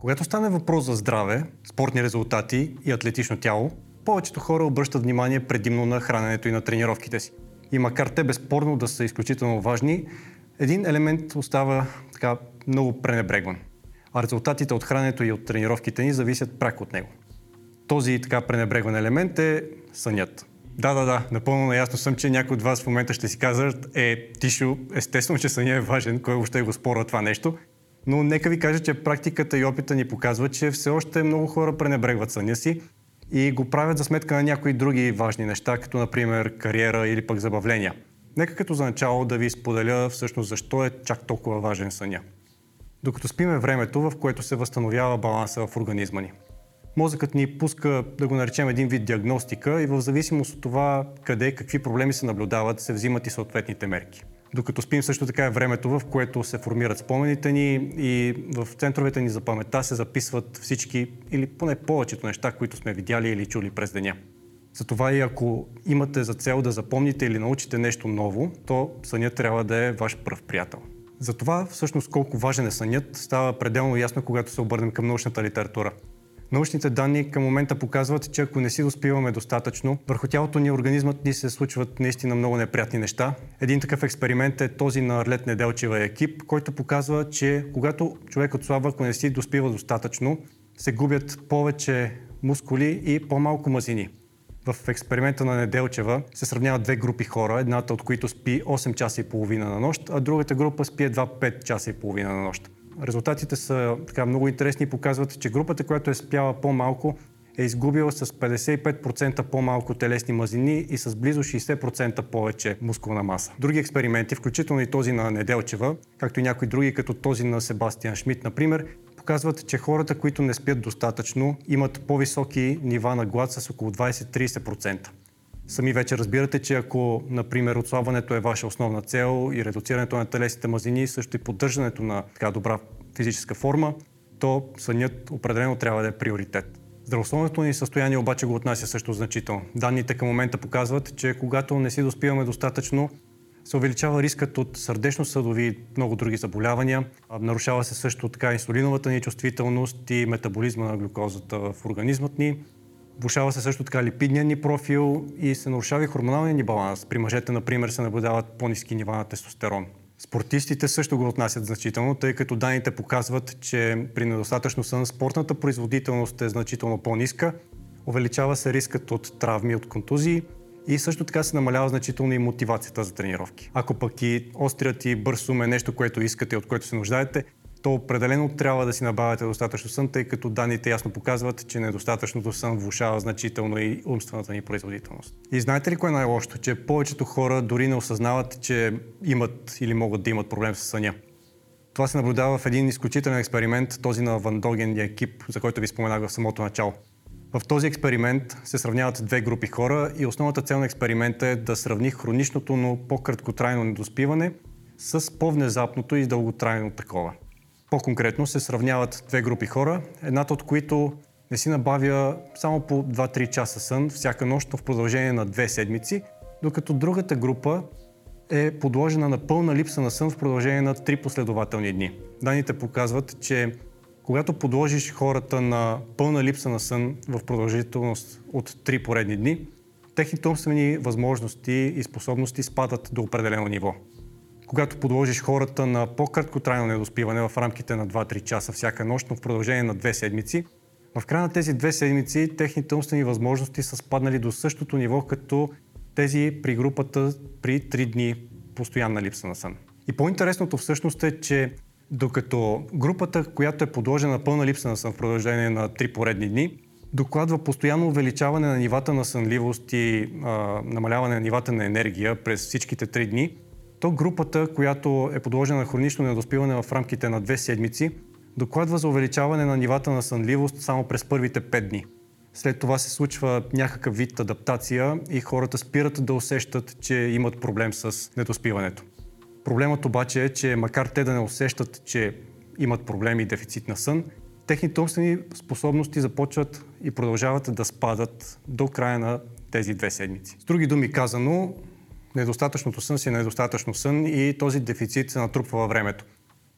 Когато стане въпрос за здраве, спортни резултати и атлетично тяло, повечето хора обръщат внимание предимно на храненето и на тренировките си. И макар те безспорно да са изключително важни, един елемент остава така много пренебрегван. А резултатите от храненето и от тренировките ни зависят пряко от него. Този така пренебрегван елемент е сънят. Да, да, да, напълно наясно съм, че някои от вас в момента ще си казват, е, Тишо, естествено, че съня е важен, кой още го спорва това нещо. Но нека ви кажа, че практиката и опита ни показва, че все още много хора пренебрегват съня си и го правят за сметка на някои други важни неща, като например кариера или пък забавления. Нека като за начало да ви споделя всъщност защо е чак толкова важен съня. Докато спиме времето, в което се възстановява баланса в организма ни. Мозъкът ни пуска, да го наречем един вид диагностика и в зависимост от това къде, какви проблеми се наблюдават, се взимат и съответните мерки. Докато спим също така е времето, в което се формират спомените ни и в центровете ни за паметта се записват всички или поне повечето неща, които сме видяли или чули през деня. Затова и ако имате за цел да запомните или научите нещо ново, то сънят трябва да е ваш пръв приятел. Затова всъщност колко важен е сънят става пределно ясно, когато се обърнем към научната литература. Научните данни към момента показват, че ако не си доспиваме достатъчно, върху тялото ни, организмът ни се случват наистина много неприятни неща. Един такъв експеримент е този на Арлет Неделчева екип, който показва, че когато човек отслабва, ако не си доспива достатъчно, се губят повече мускули и по-малко мазини. В експеримента на Неделчева се сравняват две групи хора, едната от които спи 8 часа и половина на нощ, а другата група спи едва 5 часа и половина на нощ. Резултатите са така много интересни и показват, че групата, която е спяла по-малко, е изгубила с 55% по-малко телесни мазнини и с близо 60% повече мускулна маса. Други експерименти, включително и този на Неделчева, както и някои други, като този на Себастиан Шмидт, например, показват, че хората, които не спят достатъчно, имат по-високи нива на глад с около 20-30%. Сами вече разбирате, че ако, например, отслабването е ваша основна цел и редуцирането на телесните мазнини, също и поддържането на така добра физическа форма, то сънят определено трябва да е приоритет. Здравословното ни състояние обаче го отнася също значително. Данните към момента показват, че когато не си доспиваме достатъчно, се увеличава рискът от сърдечно-съдови и много други заболявания. Нарушава се също така инсулиновата ни чувствителност и метаболизма на глюкозата в организмът ни. Влушава се също така липидния ни профил и се нарушава и хормоналния ни баланс. При мъжете, например, се наблюдават по-низки нива на тестостерон. Спортистите също го отнасят значително, тъй като данните показват, че при недостатъчно сън спортната производителност е значително по-ниска, увеличава се рискът от травми, от контузии и също така се намалява значително и мотивацията за тренировки. Ако пък и острият и бърз ум е нещо, което искате, от което се нуждаете, то определено трябва да си набавяте достатъчно сън, тъй като данните ясно показват, че недостатъчното сън влушава значително и умствената ни производителност. И знаете ли кое е най-лошото? Че повечето хора дори не осъзнават, че имат или могат да имат проблем с съня. Това се наблюдава в един изключителен експеримент, този на Ван Доген и екип, за който ви споменах в самото начало. В този експеримент се сравняват две групи хора и основната цел на експеримента е да сравни хроничното, но по-краткотрайно недоспиване с по-внезапното и дълготрайно такова. По-конкретно се сравняват две групи хора, едната от които не си набавя само по 2-3 часа сън всяка нощ в продължение на две седмици, докато другата група е подложена на пълна липса на сън в продължение на 3 последователни дни. Данните показват, че когато подложиш хората на пълна липса на сън в продължителност от 3 поредни дни, техните умствени възможности и способности спадат до определено ниво когато подложиш хората на по-краткотрайно недоспиване в рамките на 2-3 часа всяка нощ, но в продължение на две седмици, в края на тези две седмици техните умствени възможности са спаднали до същото ниво, като тези при групата при 3 дни постоянна липса на сън. И по-интересното всъщност е, че докато групата, която е подложена на пълна липса на сън в продължение на 3 поредни дни, докладва постоянно увеличаване на нивата на сънливост и а, намаляване на нивата на енергия през всичките 3 дни, то групата, която е подложена на хронично недоспиване в рамките на две седмици, докладва за увеличаване на нивата на сънливост само през първите 5 дни. След това се случва някакъв вид адаптация и хората спират да усещат, че имат проблем с недоспиването. Проблемът обаче е, че макар те да не усещат, че имат проблеми и дефицит на сън, техните умствени способности започват и продължават да спадат до края на тези две седмици. С други думи казано, недостатъчното сън си е недостатъчно сън и този дефицит се натрупва във времето.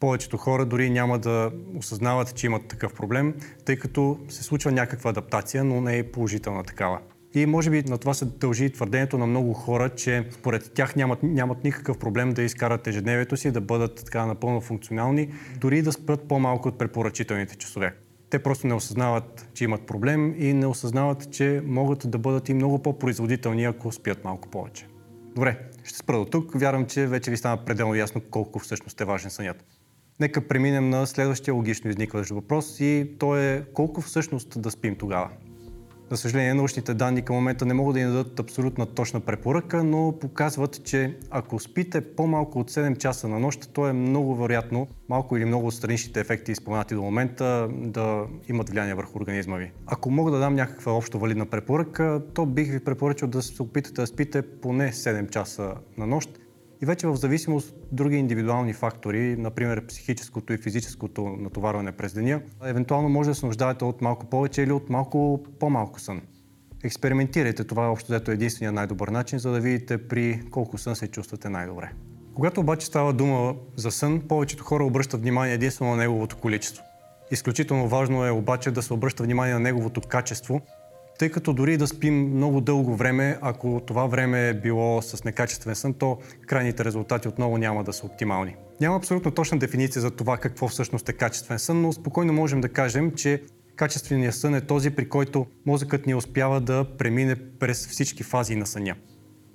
повечето хора дори няма да осъзнават, че имат такъв проблем, тъй като се случва някаква адаптация, но не е положителна такава. И може би на това се дължи твърдението на много хора, че според тях нямат, нямат никакъв проблем да изкарат ежедневието си, да бъдат така напълно функционални, дори да спят по-малко от препоръчителните часове. Те просто не осъзнават, че имат проблем и не осъзнават, че могат да бъдат и много по-производителни, ако спят малко повече. Добре, ще спра до тук. Вярвам, че вече ви стана пределно ясно колко всъщност е важен сънят. Нека преминем на следващия логично изникващ въпрос и то е колко всъщност да спим тогава. За съжаление, научните данни към момента не могат да ни дадат абсолютна точна препоръка, но показват, че ако спите по-малко от 7 часа на нощ, то е много вероятно малко или много от страничните ефекти, изпълнати до момента, да имат влияние върху организма ви. Ако мога да дам някаква общо валидна препоръка, то бих ви препоръчал да се опитате да спите поне 7 часа на нощ и вече в зависимост от други индивидуални фактори, например психическото и физическото натоварване през деня, евентуално може да се нуждаете от малко повече или от малко по-малко сън. Експериментирайте, това е общо взето единствения най-добър начин, за да видите при колко сън се чувствате най-добре. Когато обаче става дума за сън, повечето хора обръщат внимание единствено на неговото количество. Изключително важно е обаче да се обръща внимание на неговото качество, тъй като дори да спим много дълго време, ако това време е било с некачествен сън, то крайните резултати отново няма да са оптимални. Няма абсолютно точна дефиниция за това какво всъщност е качествен сън, но спокойно можем да кажем, че качественият сън е този, при който мозъкът ни успява да премине през всички фази на съня.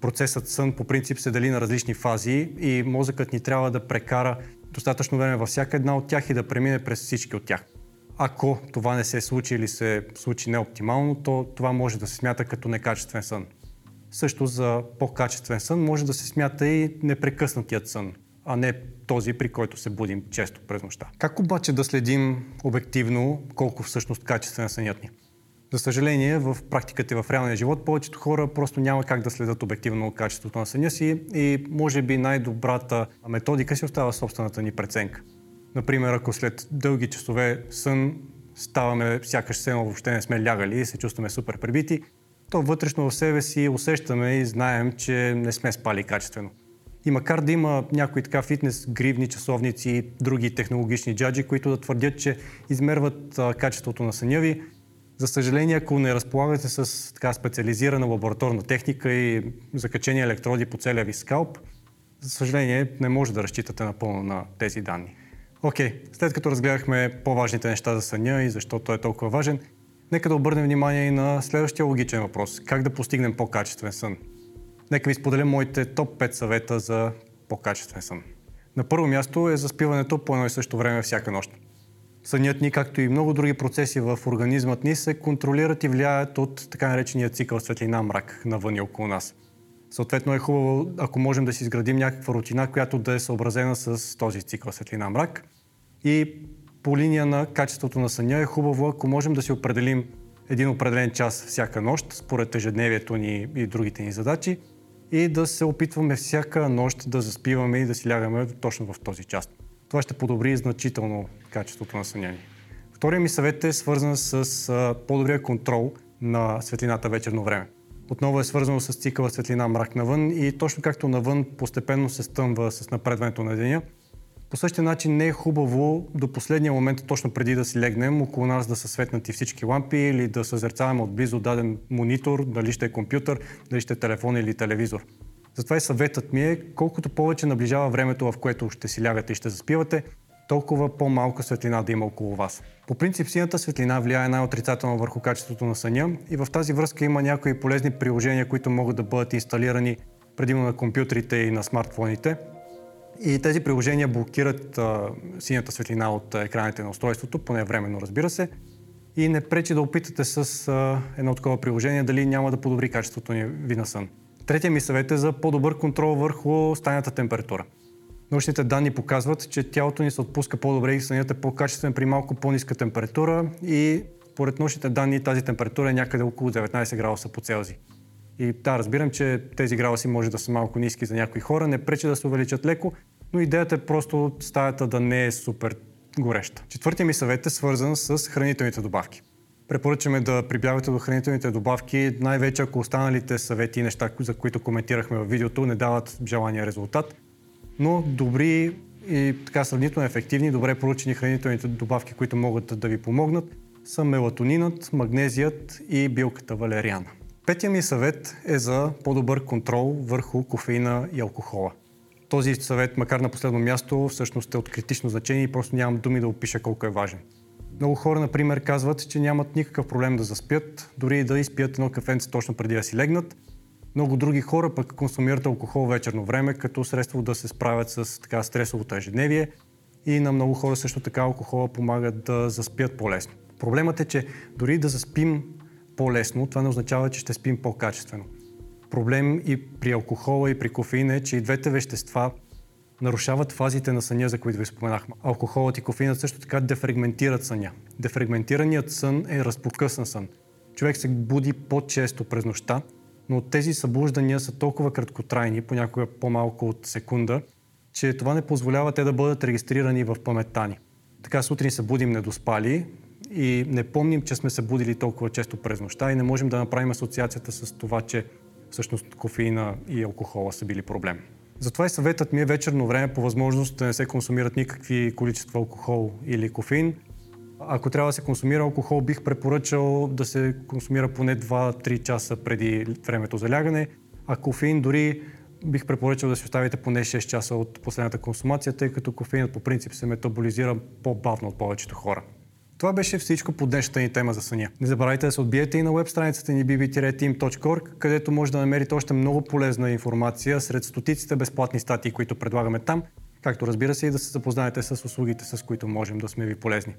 Процесът сън по принцип се дели на различни фази и мозъкът ни трябва да прекара достатъчно време във всяка една от тях и да премине през всички от тях. Ако това не се случи или се случи неоптимално, то това може да се смята като некачествен сън. Също за по-качествен сън може да се смята и непрекъснатият сън, а не този, при който се будим често през нощта. Как обаче да следим обективно колко всъщност качествен сънят ни? За съжаление, в практиката и в реалния живот повечето хора просто няма как да следят обективно качеството на съня си и може би най-добрата методика си остава собствената ни преценка. Например, ако след дълги часове сън ставаме, сякаш се въобще не сме лягали и се чувстваме супер пребити, то вътрешно в себе си усещаме и знаем, че не сме спали качествено. И макар да има някои така фитнес, гривни, часовници и други технологични джаджи, които да твърдят, че измерват а, качеството на съня ви, за съжаление, ако не разполагате с така специализирана лабораторна техника и закачени електроди по целия ви скалп, за съжаление не може да разчитате напълно на тези данни. Окей, okay. след като разгледахме по-важните неща за съня и защо той е толкова важен, нека да обърнем внимание и на следващия логичен въпрос. Как да постигнем по-качествен сън? Нека ви споделя моите топ 5 съвета за по-качествен сън. На първо място е заспиването по едно и също време всяка нощ. Сънят ни, както и много други процеси в организмът ни, се контролират и влияят от така наречения цикъл светлина-мрак навън и около нас. Съответно е хубаво, ако можем да си изградим някаква рутина, която да е съобразена с този цикъл светлина-мрак. И по линия на качеството на съня е хубаво, ако можем да си определим един определен час всяка нощ, според ежедневието ни и другите ни задачи, и да се опитваме всяка нощ да заспиваме и да си лягаме точно в този час. Това ще подобри значително качеството на съня ни. Втория ми съвет е свързан с по-добрия контрол на светлината вечерно време отново е свързано с цикъла светлина мрак навън и точно както навън постепенно се стъмва с напредването на деня, по същия начин не е хубаво до последния момент, точно преди да си легнем, около нас да са светнати всички лампи или да съзерцаваме отблизо даден монитор, дали ще е компютър, дали ще е телефон или телевизор. Затова и съветът ми е, колкото повече наближава времето, в което ще си лягате и ще заспивате, толкова по-малка светлина да има около вас. По принцип синята светлина влияе най-отрицателно върху качеството на съня и в тази връзка има някои полезни приложения, които могат да бъдат инсталирани предимно на компютрите и на смартфоните. И тези приложения блокират а, синята светлина от екраните на устройството, поне временно разбира се, и не пречи да опитате с а, едно такова приложение дали няма да подобри качеството ви на сън. Третия ми съвет е за по-добър контрол върху стайната температура. Научните данни показват, че тялото ни се отпуска по-добре и сънят е по-качествен при малко по-ниска температура и поред научните данни тази температура е някъде около 19 градуса по Целзий. И да, разбирам, че тези градуси може да са малко ниски за някои хора, не пречи да се увеличат леко, но идеята е просто стаята да не е супер гореща. Четвъртия ми съвет е свързан с хранителните добавки. Препоръчваме да прибягвате до хранителните добавки, най-вече ако останалите съвети и неща, за които коментирахме в видеото, не дават желания резултат но добри и така сравнително ефективни, добре проучени хранителните добавки, които могат да ви помогнат, са мелатонинът, магнезият и билката валериана. Петия ми съвет е за по-добър контрол върху кофеина и алкохола. Този съвет, макар на последно място, всъщност е от критично значение и просто нямам думи да опиша колко е важен. Много хора, например, казват, че нямат никакъв проблем да заспят, дори и да изпият едно кафенце точно преди да си легнат. Много други хора пък консумират алкохол вечерно време, като средство да се справят с така стресовото ежедневие. И на много хора също така алкохола помага да заспят по-лесно. Проблемът е, че дори да заспим по-лесно, това не означава, че ще спим по-качествено. Проблем и при алкохола, и при кофеина е, че и двете вещества нарушават фазите на съня, за които ви споменахме. Алкохолът и кофеинът също така дефрагментират съня. Дефрагментираният сън е разпокъсан сън. Човек се буди по-често през нощта, но тези събуждания са толкова краткотрайни, понякога по-малко от секунда, че това не позволява те да бъдат регистрирани в паметта ни. Така сутрин се будим недоспали и не помним, че сме се будили толкова често през нощта и не можем да направим асоциацията с това, че всъщност кофеина и алкохола са били проблем. Затова и съветът ми е вечерно време по възможност да не се консумират никакви количества алкохол или кофеин. Ако трябва да се консумира алкохол, бих препоръчал да се консумира поне 2-3 часа преди времето за лягане, а кофеин дори бих препоръчал да си оставите поне 6 часа от последната консумация, тъй като кофеинът по принцип се метаболизира по-бавно от повечето хора. Това беше всичко по днешната ни тема за съня. Не забравяйте да се отбиете и на веб страницата ни bb-team.org, където може да намерите още много полезна информация сред стотиците безплатни статии, които предлагаме там, както разбира се и да се запознаете с услугите, с които можем да сме ви полезни.